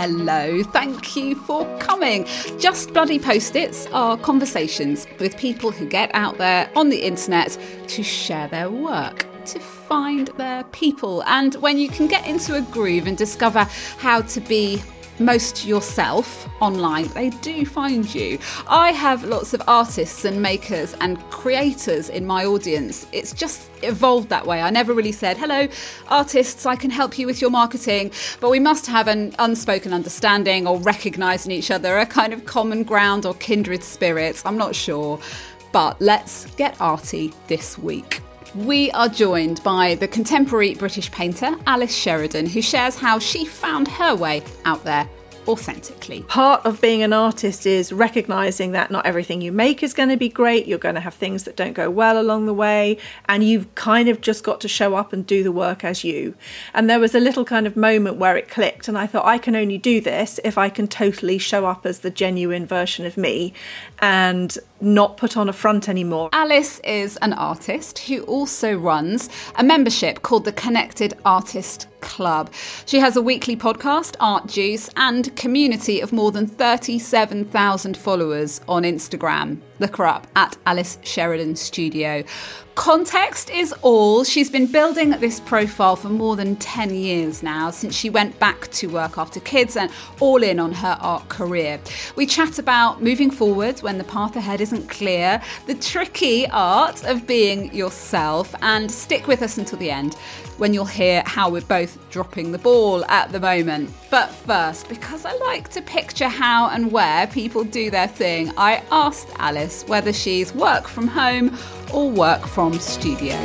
hello. Thank you for coming. Just Bloody Post its are conversations with people who get out there on the internet to share their work to find their people. And when you can get into a groove and discover how to be most yourself online, they do find you. I have lots of artists and makers and creators in my audience. It's just evolved that way. I never really said, hello, artists, I can help you with your marketing, but we must have an unspoken understanding or recognizing each other, a kind of common ground or kindred spirits. I'm not sure. But let's get arty this week. We are joined by the contemporary British painter Alice Sheridan, who shares how she found her way out there authentically. Part of being an artist is recognizing that not everything you make is going to be great. You're going to have things that don't go well along the way, and you've kind of just got to show up and do the work as you. And there was a little kind of moment where it clicked, and I thought, I can only do this if I can totally show up as the genuine version of me and not put on a front anymore. Alice is an artist who also runs a membership called the Connected Artist Club. She has a weekly podcast, Art Juice, and community of more than 37,000 followers on Instagram. Look her up at Alice Sheridan Studio. Context is all. She's been building this profile for more than 10 years now, since she went back to work after kids and all in on her art career. We chat about moving forward when the path ahead isn't clear, the tricky art of being yourself, and stick with us until the end when you'll hear how we're both dropping the ball at the moment. But first, because I like to picture how and where people do their thing, I asked Alice whether she's work from home or work from studio.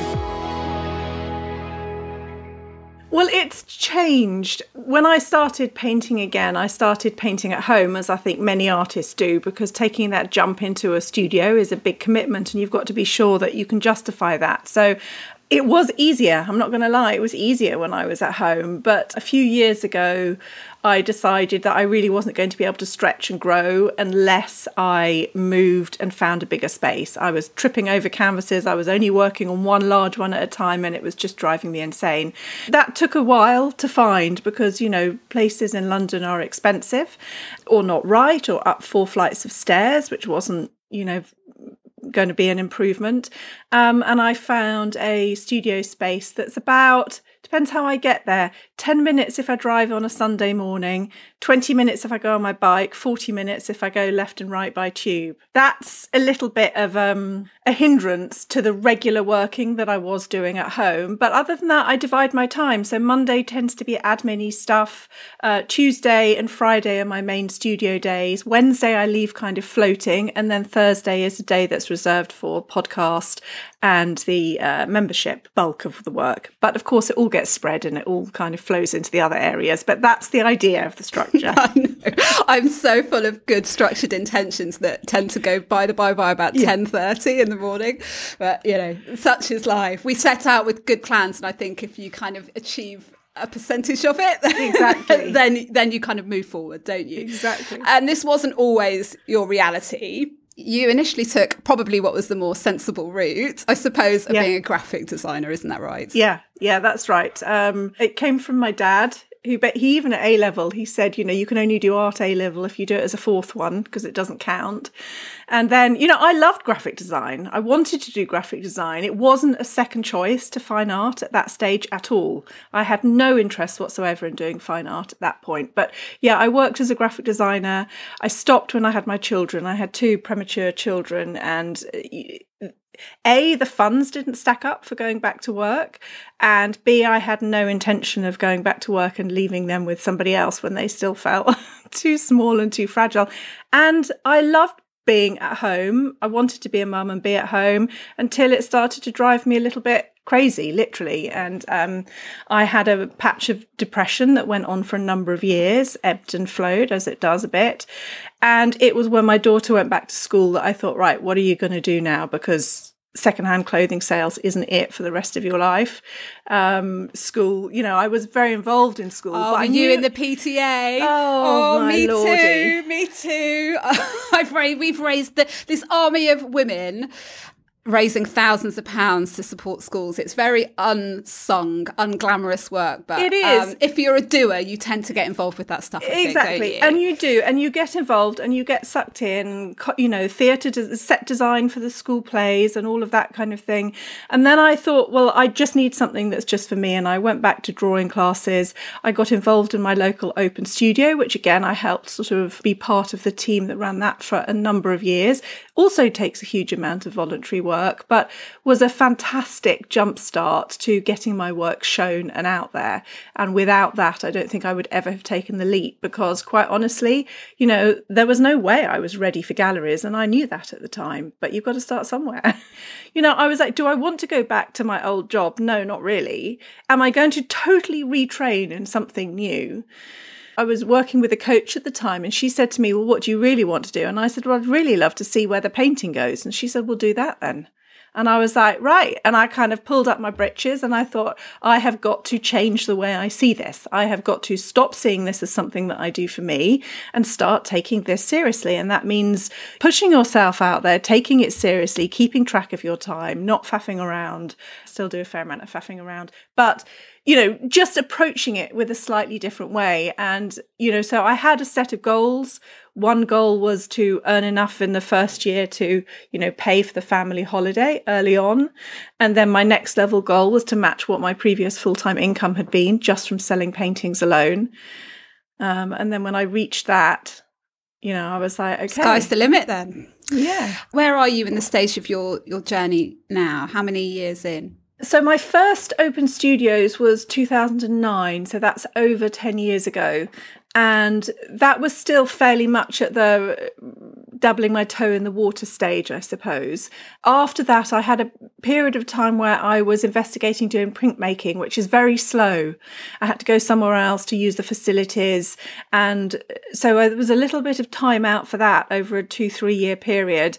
Well, it's changed. When I started painting again, I started painting at home, as I think many artists do, because taking that jump into a studio is a big commitment and you've got to be sure that you can justify that. So it was easier. I'm not going to lie, it was easier when I was at home. But a few years ago, I decided that I really wasn't going to be able to stretch and grow unless I moved and found a bigger space. I was tripping over canvases, I was only working on one large one at a time, and it was just driving me insane. That took a while to find because, you know, places in London are expensive or not right, or up four flights of stairs, which wasn't, you know, going to be an improvement. Um, and I found a studio space that's about Depends how I get there. 10 minutes if I drive on a Sunday morning, 20 minutes if I go on my bike, 40 minutes if I go left and right by tube. That's a little bit of um, a hindrance to the regular working that I was doing at home. But other than that, I divide my time. So Monday tends to be admin stuff. Uh, Tuesday and Friday are my main studio days. Wednesday, I leave kind of floating. And then Thursday is a day that's reserved for podcast and the uh, membership bulk of the work. But of course, it all gets spread and it all kind of flows into the other areas. But that's the idea of the structure. I am so full of good structured intentions that tend to go by the by by about yeah. ten thirty in the morning. But you know, such is life. We set out with good plans, and I think if you kind of achieve a percentage of it exactly then then you kind of move forward don't you exactly and this wasn't always your reality you initially took probably what was the more sensible route, I suppose, of yeah. being a graphic designer, isn't that right? Yeah, yeah, that's right. Um, it came from my dad who but he even at A level he said, you know, you can only do art A level if you do it as a fourth one because it doesn't count. And then, you know, I loved graphic design. I wanted to do graphic design. It wasn't a second choice to fine art at that stage at all. I had no interest whatsoever in doing fine art at that point. But yeah, I worked as a graphic designer. I stopped when I had my children. I had two premature children and uh, a, the funds didn't stack up for going back to work, and B, I had no intention of going back to work and leaving them with somebody else when they still felt too small and too fragile. And I loved being at home. I wanted to be a mum and be at home until it started to drive me a little bit crazy, literally. And um, I had a patch of depression that went on for a number of years, ebbed and flowed as it does a bit. And it was when my daughter went back to school that I thought, right, what are you going to do now? Because secondhand clothing sales isn't it for the rest of your life. Um, school, you know, I was very involved in school. Oh, but you in the PTA? Oh, oh me lordy. too, me too. I've raised, we've raised the, this army of women raising thousands of pounds to support schools. It's very unsung, unglamorous work. But it is. Um, if you're a doer, you tend to get involved with that stuff. Exactly, think, you? and you do, and you get involved, and you get sucked in. You know, theatre, set design for the school plays, and all of that kind of thing. And then I thought, well, I just need something that's just for me, and I went back to drawing classes. I got involved in my local open studio, which again I helped sort of be part of the team that ran that for a number of years. Also takes a huge amount of voluntary work work, but was a fantastic jumpstart to getting my work shown and out there. And without that, I don't think I would ever have taken the leap because, quite honestly, you know, there was no way I was ready for galleries, and I knew that at the time. But you've got to start somewhere. you know, I was like, do I want to go back to my old job? No, not really. Am I going to totally retrain in something new? I was working with a coach at the time and she said to me, Well, what do you really want to do? And I said, Well, I'd really love to see where the painting goes. And she said, Well, do that then. And I was like, right. And I kind of pulled up my britches and I thought, I have got to change the way I see this. I have got to stop seeing this as something that I do for me and start taking this seriously. And that means pushing yourself out there, taking it seriously, keeping track of your time, not faffing around. Still do a fair amount of faffing around, but you know, just approaching it with a slightly different way. And, you know, so I had a set of goals. One goal was to earn enough in the first year to, you know, pay for the family holiday early on. And then my next level goal was to match what my previous full time income had been just from selling paintings alone. Um, and then when I reached that, you know, I was like, okay. Sky's the limit then. Yeah. Where are you in the stage of your, your journey now? How many years in? So my first open studios was 2009, so that's over 10 years ago. And that was still fairly much at the dabbling my toe in the water stage, I suppose. After that, I had a period of time where I was investigating doing printmaking, which is very slow. I had to go somewhere else to use the facilities. And so there was a little bit of time out for that over a two, three year period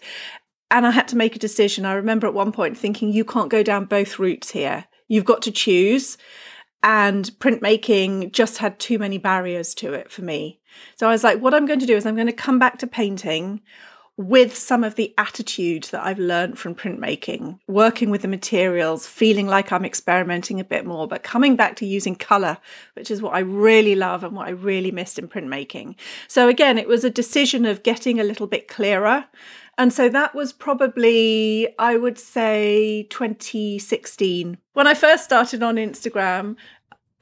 and I had to make a decision. I remember at one point thinking, you can't go down both routes here. You've got to choose. And printmaking just had too many barriers to it for me. So I was like, what I'm going to do is I'm going to come back to painting with some of the attitude that I've learned from printmaking, working with the materials, feeling like I'm experimenting a bit more, but coming back to using color, which is what I really love and what I really missed in printmaking. So again, it was a decision of getting a little bit clearer and so that was probably, I would say, 2016. When I first started on Instagram,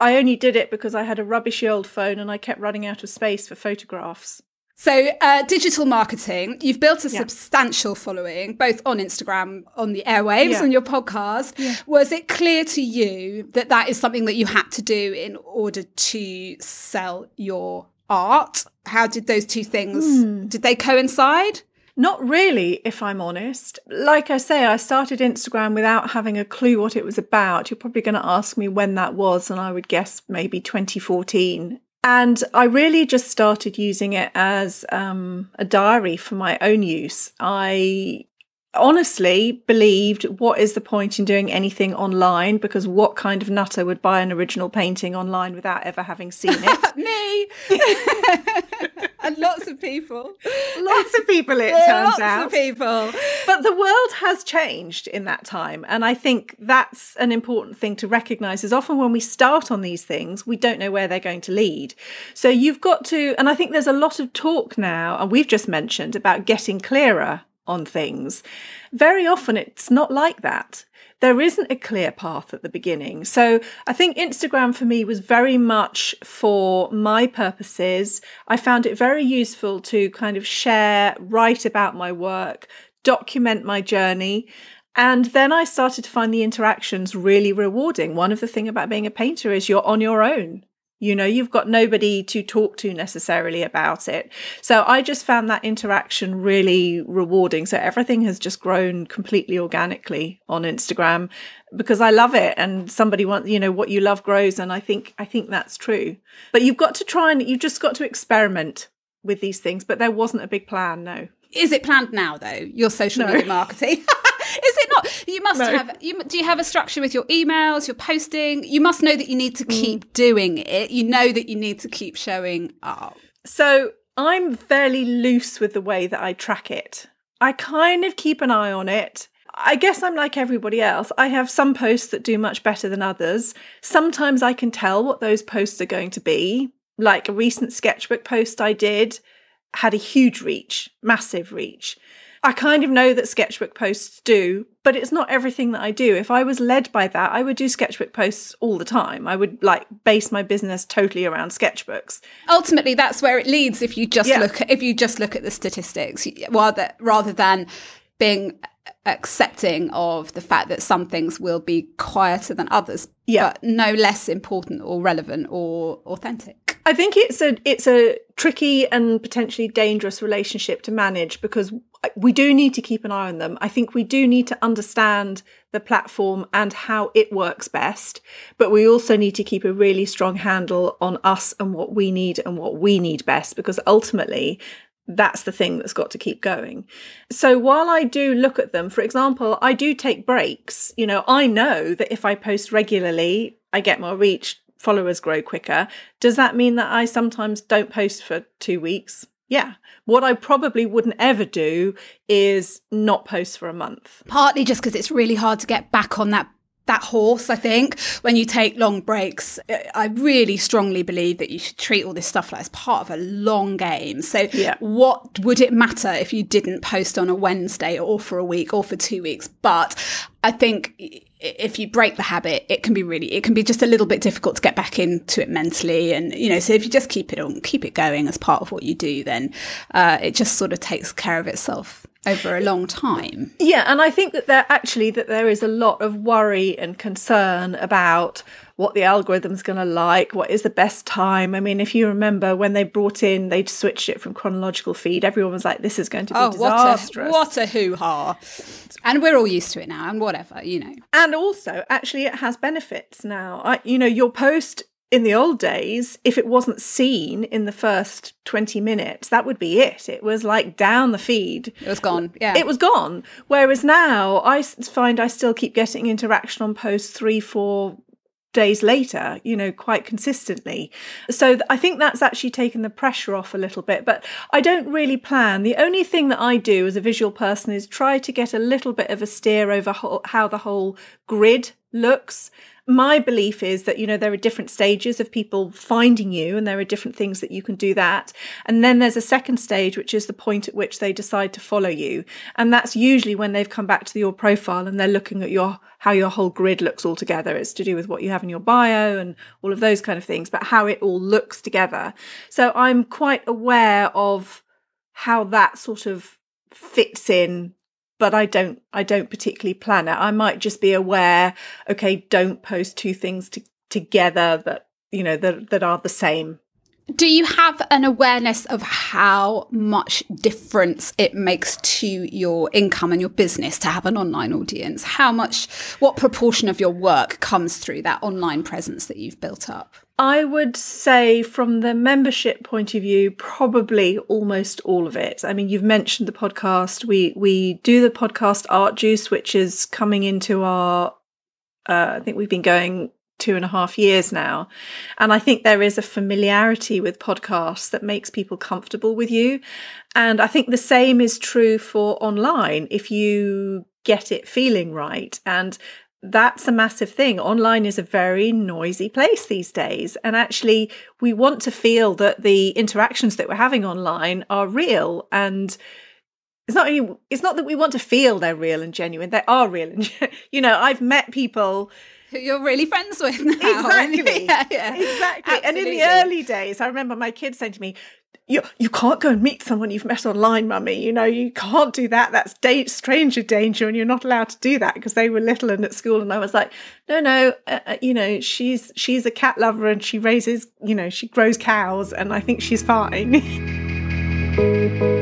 I only did it because I had a rubbishy old phone and I kept running out of space for photographs. So, uh, digital marketing, you've built a yeah. substantial following, both on Instagram, on the airwaves, yeah. on your podcast. Yeah. Was it clear to you that that is something that you had to do in order to sell your art? How did those two things, mm. did they coincide? Not really, if I'm honest. Like I say, I started Instagram without having a clue what it was about. You're probably going to ask me when that was, and I would guess maybe 2014. And I really just started using it as um, a diary for my own use. I honestly believed what is the point in doing anything online because what kind of nutter would buy an original painting online without ever having seen it me and lots of people lots of people it turns lots out of people but the world has changed in that time and i think that's an important thing to recognize is often when we start on these things we don't know where they're going to lead so you've got to and i think there's a lot of talk now and we've just mentioned about getting clearer on things. Very often it's not like that. There isn't a clear path at the beginning. So I think Instagram for me was very much for my purposes. I found it very useful to kind of share, write about my work, document my journey. And then I started to find the interactions really rewarding. One of the things about being a painter is you're on your own. You know, you've got nobody to talk to necessarily about it. So I just found that interaction really rewarding. So everything has just grown completely organically on Instagram because I love it and somebody wants, you know, what you love grows. And I think, I think that's true. But you've got to try and you've just got to experiment with these things. But there wasn't a big plan, no. Is it planned now though? Your social no. media marketing? Is it not? You must no. have. You, do you have a structure with your emails, your posting? You must know that you need to keep mm. doing it. You know that you need to keep showing up. So I'm fairly loose with the way that I track it. I kind of keep an eye on it. I guess I'm like everybody else. I have some posts that do much better than others. Sometimes I can tell what those posts are going to be. Like a recent sketchbook post I did had a huge reach, massive reach. I kind of know that sketchbook posts do, but it's not everything that I do. If I was led by that, I would do sketchbook posts all the time. I would like base my business totally around sketchbooks. Ultimately, that's where it leads if you just Yeah. look at, if you just look at the statistics rather rather than being accepting of the fact that some things will be quieter than others, Yeah. but no less important or relevant or authentic. I think it's a it's a tricky and potentially dangerous relationship to manage because we do need to keep an eye on them. I think we do need to understand the platform and how it works best, but we also need to keep a really strong handle on us and what we need and what we need best because ultimately that's the thing that's got to keep going. So while I do look at them, for example, I do take breaks. You know, I know that if I post regularly, I get more reach, followers grow quicker. Does that mean that I sometimes don't post for two weeks? Yeah. What I probably wouldn't ever do is not post for a month. Partly just because it's really hard to get back on that that horse, I think, when you take long breaks. I really strongly believe that you should treat all this stuff like as part of a long game. So, Yeah. what would it matter if you didn't post on a Wednesday or for a week or for two weeks? But I think if you break the habit, it can be really, it can be just a little bit difficult to get back into it mentally. And, you know, so if you just keep it on, keep it going as part of what you do, then uh, it just sort of takes care of itself over a long time. Yeah, and I think that there actually that there is a lot of worry and concern about what the algorithm's going to like, what is the best time. I mean, if you remember when they brought in, they switched it from chronological feed. Everyone was like, "This is going to be Oh, what a disastrous." what a hoo ha! And we're all used to it now, and whatever you know. And also, actually, it has benefits now. I, you know, your post in the old days, if it wasn't seen in the first 20 minutes, that would be it. It was like down the feed. It was gone. Yeah, It was gone. Whereas now, I find I still keep getting interaction on posts three, four days later, you know, quite consistently. So I think that's actually taken the pressure off a little bit. But I don't really plan. The only thing that I do as a visual person is try to get a little bit of a steer over ho- how the whole grid looks. My belief is that, you know, there are different stages of people finding you and there are different things that you can do that. And then there's a second stage, which is the point at which they decide to follow you. And that's usually when they've come back to your profile and they're looking at your, how your whole grid looks all together. It's to do with what you have in your bio and all of those kind of things, but how it all looks together. So I'm quite aware of how that sort of fits in but I don't I don't particularly plan it. I might just be aware, okay, don't post two things to, together that you know that that are the same. Do you have an awareness of how much difference it makes to your income and your business to have an online audience? How much, what proportion of your work comes through that online presence that you've built up? I would say from the membership point of view, probably almost all of it. I mean, you've mentioned the podcast. We we do the podcast Art Juice, which is coming into our uh, I think we've been going two and a half years now. And I think there is a familiarity with podcasts that makes people comfortable with you. And I think the same is true for online if you get it feeling right. And that's a massive thing. Online is a very noisy place these days. And actually, we want to feel that the interactions that we're having online are real and it's not only it's not that we want to feel they're real and genuine they are real and you know i've met people Who you're really friends with now. Exactly. yeah, yeah. exactly and in the early days i remember my kids saying to me you, you can't go and meet someone you've met online mummy. You know you can't do that. That's da- stranger danger and you're not allowed to do that because they were little and at school and i was like no no uh, uh, you know she's she's a cat lover and she raises you know she grows cows and i think she's fine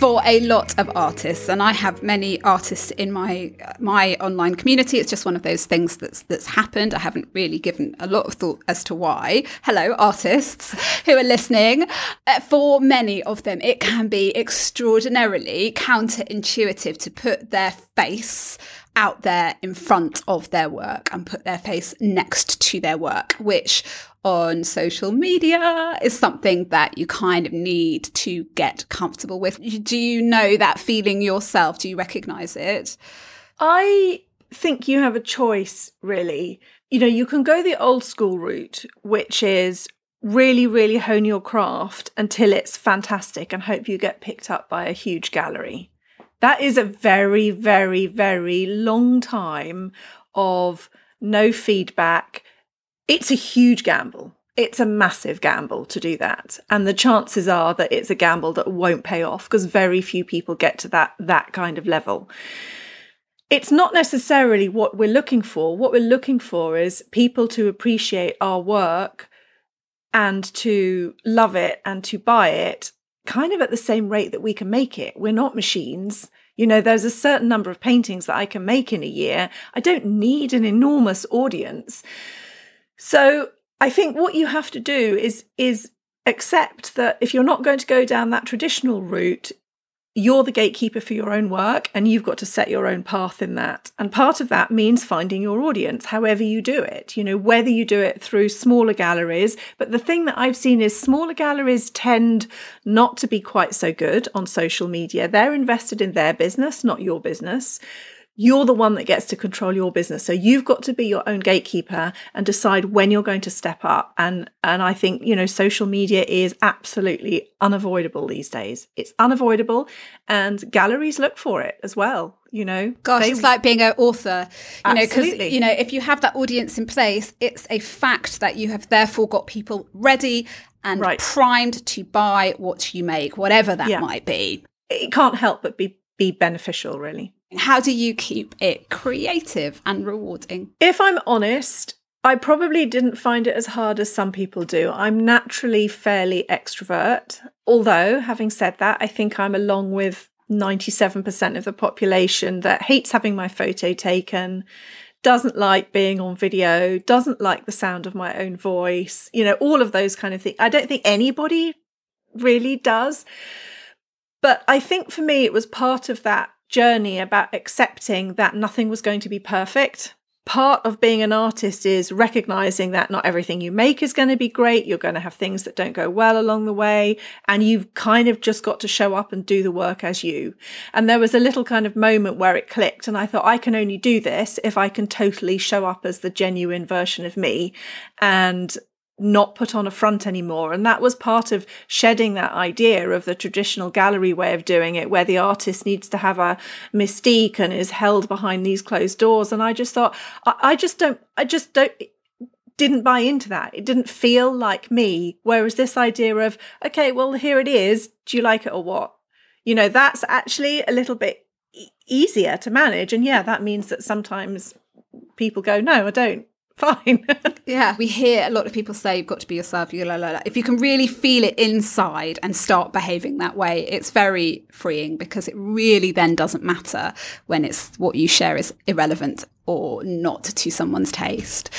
for a lot of artists and i have many artists in my my online community. It's just one of those things that's that's happened. I haven't really given a lot of thought as to why. Hello artists who are listening. Uh, for many of them it can be extraordinarily counterintuitive to put their face out there in front of their work and put their face next to their work which on social media is something that you kind of need to get comfortable with. Do you know that feeling yourself? Do you recognize it? I think you have a choice, really. You know, you can go the old school route, which is really, really hone your craft until it's fantastic and hope you get picked up by a huge gallery. That is a very, very, very long time of no feedback. It's a huge gamble. It's a massive gamble to do that. And the chances are that it's a gamble that won't pay off because very few people get to that that kind of level. It's not necessarily what we're looking for. What we're looking for is people to appreciate our work and to love it and to buy it kind of at the same rate that we can make it. We're not machines. You know, there's a certain number of paintings that I can make in a year. I don't need an enormous audience. So I think what you have to do is is accept that if you're not going to go down that traditional route, you're the gatekeeper for your own work and you've got to set your own path in that. And part of that means finding your audience, however you do it, you know, whether you do it through smaller galleries. But the thing that I've seen is smaller galleries tend not to be quite so good on social media. They're invested in their business, not your business you're the one that gets to control your business. So you've got to be your own gatekeeper and decide when you're going to step up. And and I think, you know, social media is absolutely unavoidable these days. It's unavoidable and galleries look for it as well, you know. Gosh, they, it's like being an author, you know, because you know, if you have that audience in place, it's a fact that you have therefore got people ready and right. primed to buy what you make, whatever that yeah. might be. It can't help but be be beneficial, really. How do you keep it creative and rewarding? If I'm honest, I probably didn't find it as hard as some people do. I'm naturally fairly extrovert. Although, having said that, I think I'm along with 97% of the population that hates having my photo taken, doesn't like being on video, doesn't like the sound of my own voice, you know, all of those kind of things. I don't think anybody really does. But I think for me, it was part of that journey about accepting that nothing was going to be perfect. Part of being an artist is recognizing that not everything you make is going to be great. You're going to have things that don't go well along the way. And you've kind of just got to show up and do the work as you. And there was a little kind of moment where it clicked. And I thought, I can only do this if I can totally show up as the genuine version of me and not put on a front anymore. And that was part of shedding that idea of the traditional gallery way of doing it, where the artist needs to have a mystique and is held behind these closed doors. And I just thought, I, I just don't, I just don't, didn't buy into that. It didn't feel like me. Whereas this idea of, okay, well, here it is. Do you like it or what? You know, that's actually a little bit e- easier to manage. And yeah, that means that sometimes people go, no, I don't fine. yeah, we hear a lot of people say you've got to be yourself. You la, la, la. If you can really feel it inside and start behaving that way, it's very freeing because it really then doesn't matter when it's what you share is irrelevant or not to someone's taste.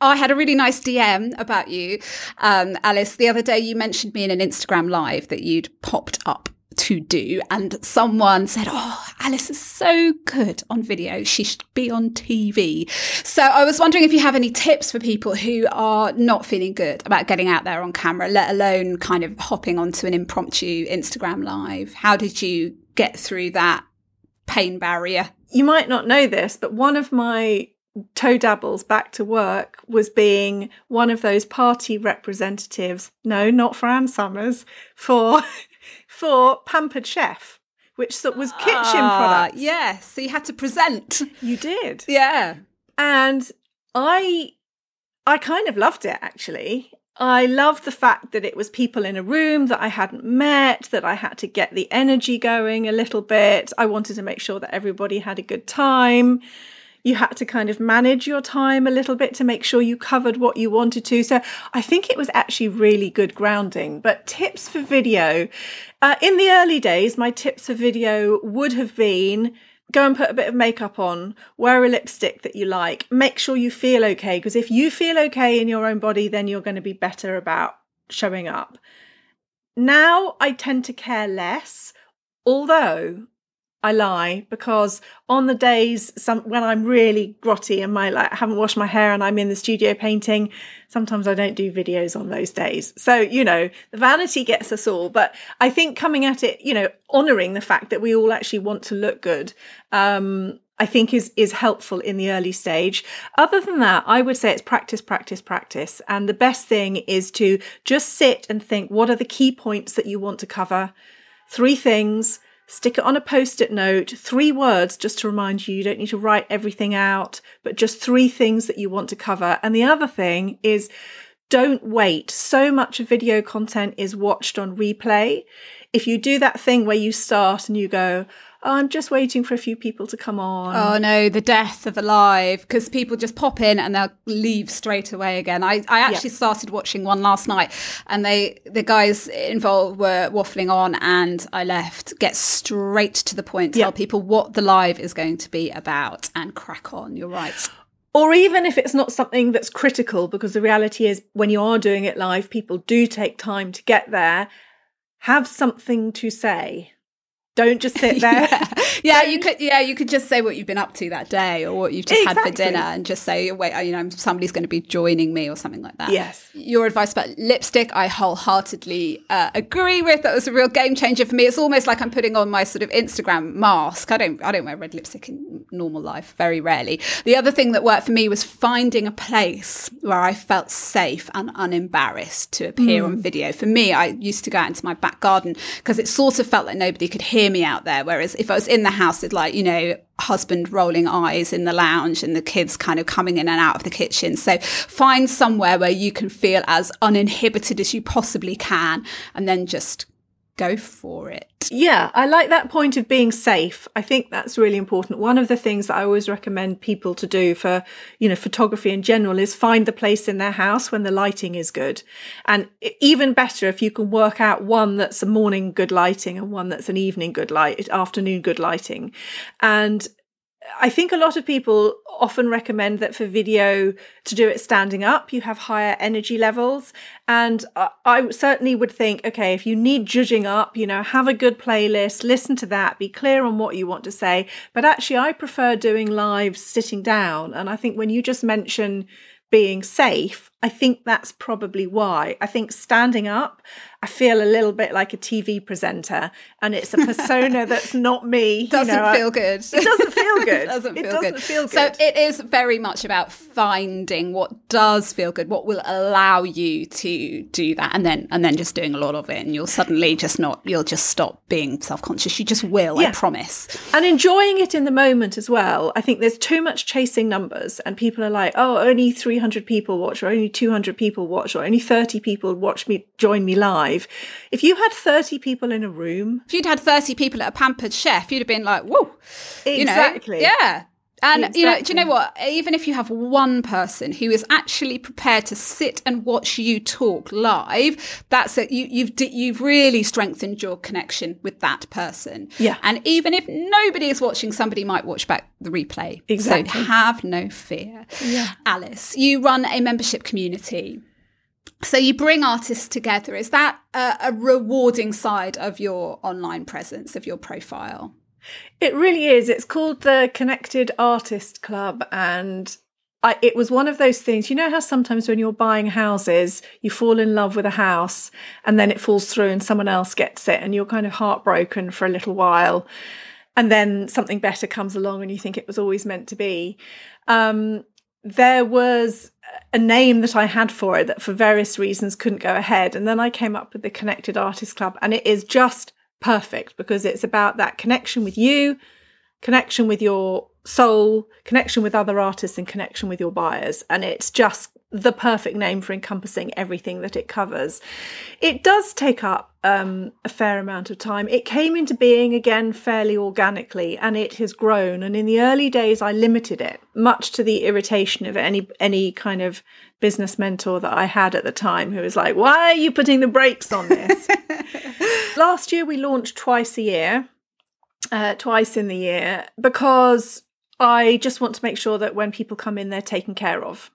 I had a really nice DM about you, um, Alice. The other day, you mentioned me in an Instagram live that you'd popped up to do. And someone said, Oh, Alice is so good on video. She should be on TV. So I was wondering if you have any tips for people who are not feeling good about getting out there on camera, let alone kind of hopping onto an impromptu Instagram live. How did you get through that pain barrier? You might not know this, but one of my toe dabbles back to work was being one of those party representatives. No, not for Ann Summers, for for Pampered Chef, which was kitchen ah, products. Yes, so you had to present. You did. Yeah. And I I kind of loved it actually. I loved the fact that it was people in a room that I hadn't met, that I had to get the energy going a little bit. I wanted to make sure that everybody had a good time you had to kind of manage your time a little bit to make sure you covered what you wanted to. So I think it was actually really good grounding. But tips for video. Uh, in the early days, my tips for video would have been go and put a bit of makeup on, wear a lipstick that you like, make sure you feel okay. Because if you feel okay in your own body, then you're going to be better about showing up. Now I tend to care less, although I lie because on the days some when I'm really grotty and my like I haven't washed my hair and I'm in the studio painting, sometimes I don't do videos on those days. So, you know, the vanity gets us all. But I think coming at it, you know, honoring the fact that we all actually want to look good, um, I think is is helpful in the early stage. Other than that, I would say it's practice, practice, practice. And the best thing is to just sit and think what are the key points that you want to cover? Three things stick it on a post it note, three words just to remind you, you don't need to write everything out, but just three things that you want to cover. And the other thing is don't wait. So much video content is watched on replay. If you do that thing where you start and you go, oh, I'm just waiting for a few people to come on. Oh no, the death of a live because people just pop in and they'll leave straight away again. I, I actually yeah. started watching one last night and they the guys involved were waffling on and I left. Get straight to the point, tell yeah. people what the live is going to be about and crack on. You're right or even if it's not something that's critical, because the reality is when you are doing it live, people do take time to get there, have something to say. Don't just sit there. yeah, yeah you could. Yeah, you could just say what you've been up to that day, or what you've just exactly. had for dinner, and just say, "Wait, you know, somebody's going to be joining me," or something like that. Yes. Your advice about lipstick, I wholeheartedly uh, agree with. That was a real game changer for me. It's almost like I'm putting on my sort of Instagram mask. I don't. I don't wear red lipstick in normal life, very rarely. The other thing that worked for me was finding a place where I felt safe and unembarrassed to appear mm. on video. For me, I used to go out into my back garden because it sort of felt like nobody could hear hear me out there. Whereas if I was in the house, it's like, you know, husband rolling eyes in the lounge and the kids kind of coming in and out of the kitchen. So find somewhere where you can feel as uninhibited as you possibly can and then just go for it. Yeah, I like that point of being safe. I think that's really important. One of the things that I always recommend people to do for, you know, photography in general is find the place in their house when the lighting is good. And even better if you can work out one that's a morning good lighting and one that's an evening good light, afternoon good lighting. And I think a lot of people often recommend that for video to do it standing up, you have higher energy levels. And I certainly would think, okay, if you need judging up, you know, have a good playlist, listen to that, be clear on what you want to say. But actually, I prefer doing live sitting down. And I think when you just mention being safe, I think that's probably why. I think standing up, I feel a little bit like a TV presenter, and it's a persona that's not me. Doesn't you know, feel good. It doesn't feel good. it doesn't, feel, it doesn't good. feel good. So it is very much about finding what does feel good, what will allow you to do that, and then and then just doing a lot of it, and you'll suddenly just not. You'll just stop being self conscious. You just will. Yeah. I promise. And enjoying it in the moment as well. I think there's too much chasing numbers, and people are like, oh, only 300 people watch, or only 200 people watch, or only 30 people watch me, join me live. If you had 30 people in a room. If you'd had 30 people at a pampered chef, you'd have been like, whoa. Exactly. You know? Yeah. And exactly. you know, do you know what? Even if you have one person who is actually prepared to sit and watch you talk live, that's it. You, you've you've really strengthened your connection with that person. Yeah. And even if nobody is watching, somebody might watch back the replay. Exactly. So have no fear. Yeah. Alice, you run a membership community. So you bring artists together. Is that a, a rewarding side of your online presence, of your profile? It really is. It's called the Connected Artist Club. And I, it was one of those things. You know how sometimes when you're buying houses, you fall in love with a house and then it falls through and someone else gets it and you're kind of heartbroken for a little while. And then something better comes along and you think it was always meant to be. Um, there was a name that I had for it that for various reasons couldn't go ahead. And then I came up with the Connected Artist Club and it is just perfect because it's about that connection with you, connection with your soul, connection with other artists, and connection with your buyers. And it's just the perfect name for encompassing everything that it covers. It does take up um, a fair amount of time. It came into being again fairly organically, and it has grown. And in the early days, I limited it, much to the irritation of any any kind of business mentor that I had at the time, who was like, "Why are you putting the brakes on this?" Last year, we launched twice a year. Uh, twice in the year because I just want to make sure that when people come in, they're taken care of.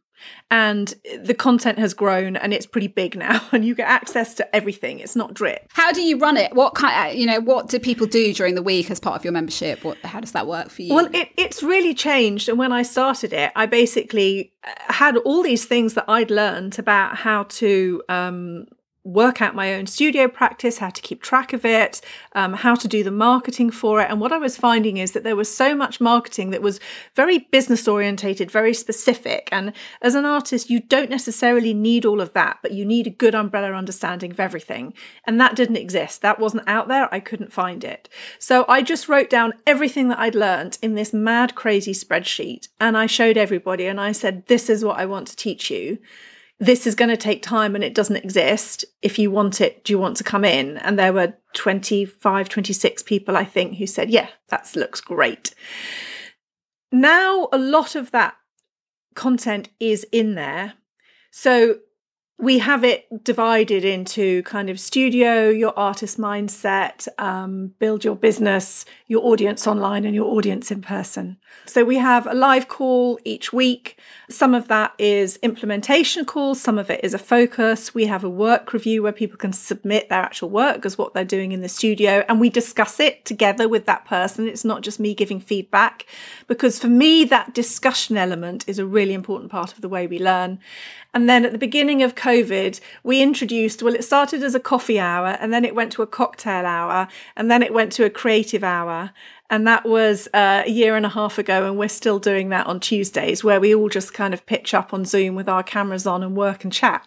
And the content has grown and it's pretty big now and you get access to everything. It's not drip. How do you run it? What kind you know what do people do during the week as part of your membership? What how does that work for you? Well it, it's really changed and when i started it i basically uh, had all these things that i'd learned about how to um, work out my own studio practice, how to keep track of it, um, how to do the marketing for it. And what I was finding is that there was so much marketing that was very business orientated, very specific. And as an artist, you don't necessarily need all of that, but you need a good umbrella understanding of everything. And that didn't exist. That wasn't out there. I couldn't find it. So I just wrote down everything that I'd learned in this mad, crazy spreadsheet. And I showed everybody and I said, this is what I want to teach you this is going to take time and it doesn't exist. If you want it, do you want to come in? And there were 25, 26 people, I think, who said, yeah, that looks great. Now, a lot of that content is in there. So we have it divided into kind of studio, your artist mindset, um, build your business, your audience online, and your audience in person. So we have a live call each week. Some of that is implementation calls, some of it is a focus. We have a work review where people can submit their actual work as what they're doing in the studio, and we discuss it together with that person. It's not just me giving feedback, because for me, that discussion element is a really important part of the way we learn. And then at the beginning of COVID, we introduced, well, it started as a coffee hour and then it went to a cocktail hour and then it went to a creative hour. And that was uh, a year and a half ago. And we're still doing that on Tuesdays where we all just kind of pitch up on Zoom with our cameras on and work and chat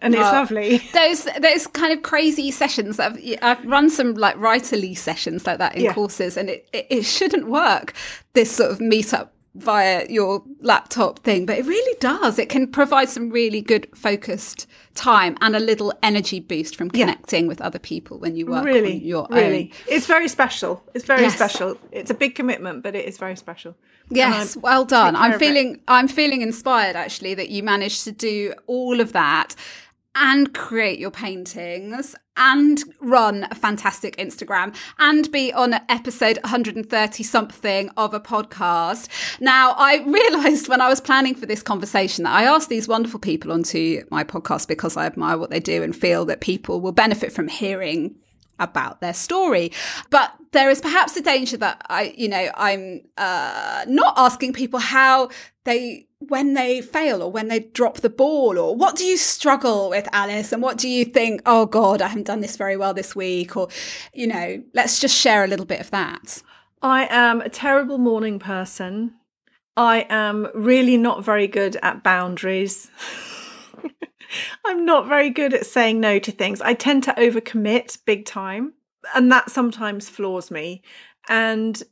and it's lovely. Those those kind of crazy sessions. I've I've run some like writerly sessions like that in yeah. courses, and it, it, it shouldn't work. This sort of meetup via your laptop thing, but it really does. It can provide some really good focused time and a little energy boost from connecting yeah. with other people when you work really, on your really. Own. It's very special. It's very yes. special. It's a big commitment, but it is very special. Yes, well done. I'm feeling I'm feeling inspired actually that you managed to do all of that and create your paintings and run a fantastic Instagram and be on episode 130 something of a podcast. Now, I realized when I was planning for this conversation that I asked these wonderful people onto my podcast because I admire what they do and feel that people will benefit from hearing about their story. But there is perhaps a danger that I, you know, I'm uh, not asking people how they when they fail or when they drop the ball or what do you struggle with alice? And what do you think oh god i haven't done this very well this week or you know let's just share a little bit of that. I am a terrible morning person. I am really not very good at boundaries. I'm not very good at saying no to things. I tend to overcommit big time and that sometimes floors me. And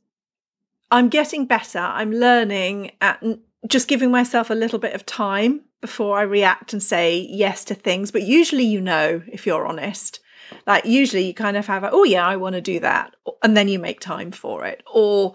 i'm getting better. I'm learning at just giving myself a little bit of time before I react and say yes to things. But usually, you know, if you're honest, like usually you kind of have, a, oh, yeah, I want to do that. And then you make time for it. Or,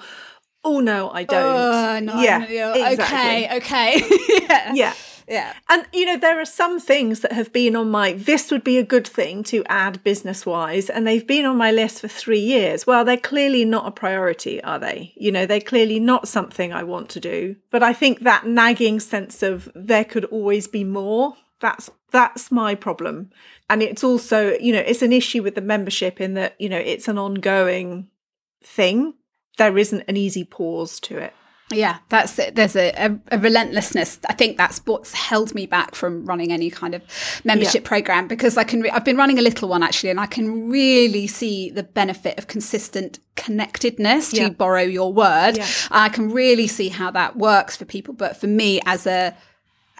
oh, no, I don't. Uh, no, yeah. Exactly. Okay. Okay. yeah. yeah. Yeah. And, you know, there are some things that have been on my, this would be a good thing to add business wise, and they've been on my list for three years. Well, they're clearly not a priority, are they? You know, they're clearly not something I want to do. But I think that nagging sense of there could always be more, that's, that's my problem. And it's also, you know, it's an issue with the membership in that, you know, it's an ongoing thing. There isn't an easy pause to it. Yeah, that's it. There's a, a, a, relentlessness. I think that's what's held me back from running any kind of membership yeah. program because I can. Re- I've been running a little one actually, and I can really see the benefit of consistent connectedness. Yeah. To borrow your word, yeah. I can really see how that works for people. But for me, as a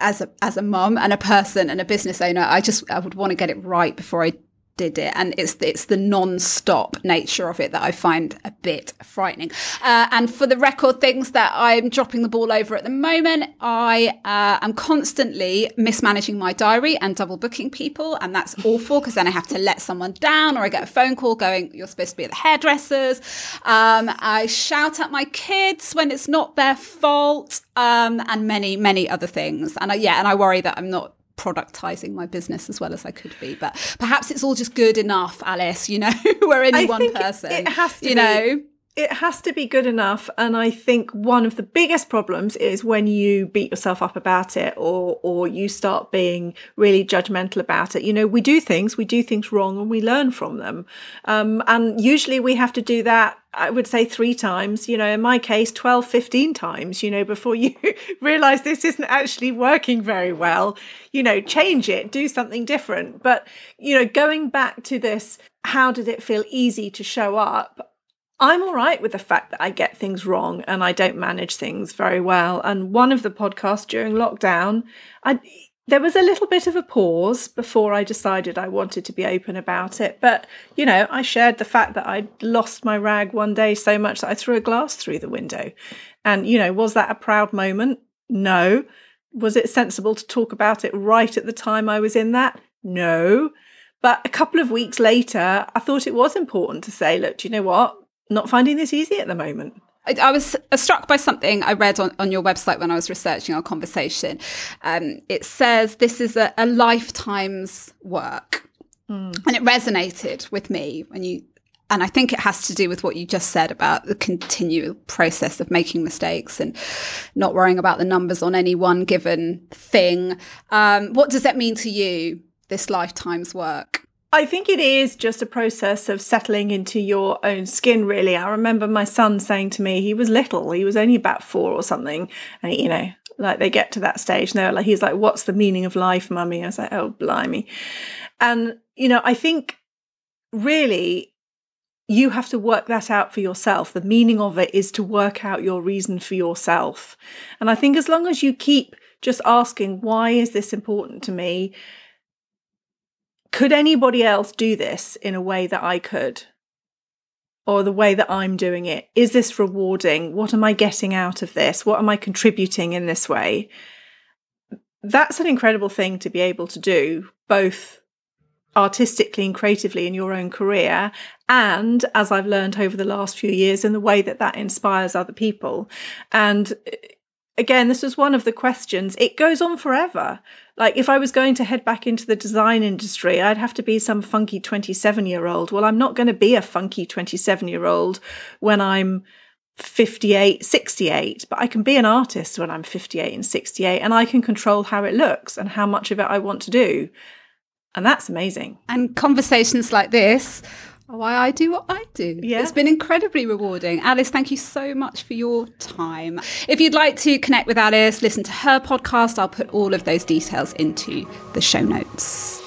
as a as a mum and a person and a business owner, I just I would want to get it right before I did it and it's it's the non-stop nature of it that I find a bit frightening. Uh, and for the record things that I'm dropping the ball over at the moment I uh, am constantly mismanaging my diary and double booking people and that's awful because then I have to let someone down or I get a phone call going you're supposed to be at the hairdressers. Um, I shout at my kids when it's not their fault um, and many many other things. And I, yeah and I worry that I'm not productizing my business as well as I could be. But perhaps it's all just good enough, Alice. You know, we're only one person. It, has to you be. know. It has to be good enough and i think one of the biggest problems is when you beat yourself up about it or or you start being really judgmental about it. You know we do things we do things wrong and we learn from them. Um, and usually we have to do that i would say three times you know in my case 12 15 times you know before you realize this isn't actually working very well. You know change it do something different. But you know going back to this how did it feel easy to show up I'm all right with the fact that I get things wrong and I don't manage things very well. And one of the podcasts during lockdown, I there was a little bit of a pause before I decided I wanted to be open about it. But, you know, I shared the fact that I'd lost my rag one day so much that I threw a glass through the window. And, you know, was that a proud moment? No. Was it sensible to talk about it right at the time I was in that? No. But a couple of weeks later, I thought it was important to say, look, do you know what? Not finding this easy at the moment. I, I was struck by something I read on, on your website when I was researching our conversation. Um, it says this is a, a lifetime's work. Mm. And it resonated with me when you and I think it has to do with what you just said about the continual process of making mistakes and not worrying about the numbers on any one given thing. Um, what does that mean to you, this lifetime's work? I think it is just a process of settling into your own skin, really. I remember my son saying to me, he was little, he was only about four or something. And, you know, like they get to that stage and like, he's like, what's the meaning of life, mummy? I was like, oh, blimey. And, you know, I think really you have to work that out for yourself. The meaning of it is to work out your reason for yourself. And I think as long as you keep just asking, why is this important to me? Could anybody else do this in a way that I could? Or the way that I'm doing it? Is this rewarding? What am I getting out of this? What am I contributing in this way? That's an incredible thing to be able to do, both artistically and creatively in your own career. And as I've learned over the last few years, in the way that that inspires other people. And again, this was one of the questions. It goes on forever. Like, if I was going to head back into the design industry, I'd have to be some funky 27 year old. Well, I'm not going to be a funky 27 year old when I'm 58, 68, but I can be an artist when I'm 58 and 68, and I can control how it looks and how much of it I want to do. And that's amazing. And conversations like this Oh, why I do what I do. Yeah. It's been incredibly rewarding. Alice, thank you so much for your time. If you'd like to connect with Alice, listen to her podcast, I'll put all of those details into the show notes.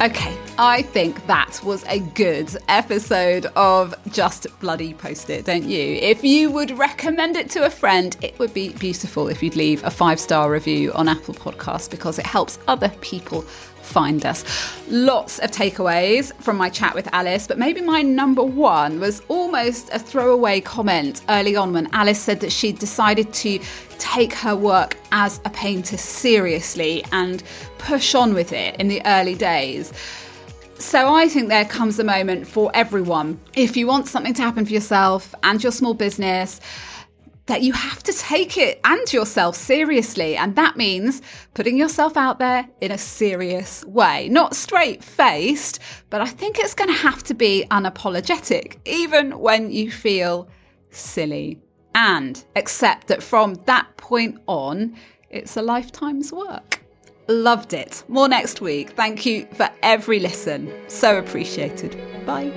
Okay, I think that was a good episode of Just Bloody Post It, don't you? If you would recommend it to a friend, it would be beautiful if you'd leave a five star review on Apple Podcasts because it helps other people find us. Lots of takeaways from my chat with Alice, but maybe my number one was almost a throwaway comment early on when Alice said that she'd decided to take her work as a painter seriously and push on with it in the early days. So I think there comes a moment for everyone. If you want something to happen for yourself and your small business, that you have to take it and yourself seriously. And that means putting yourself out there in a serious way. Not straight faced, but I think it's going to have to be unapologetic, even when you feel silly. And accept that from that point on, it's a lifetime's work. Loved it. More next week. Thank you for every listen. So appreciated. Bye.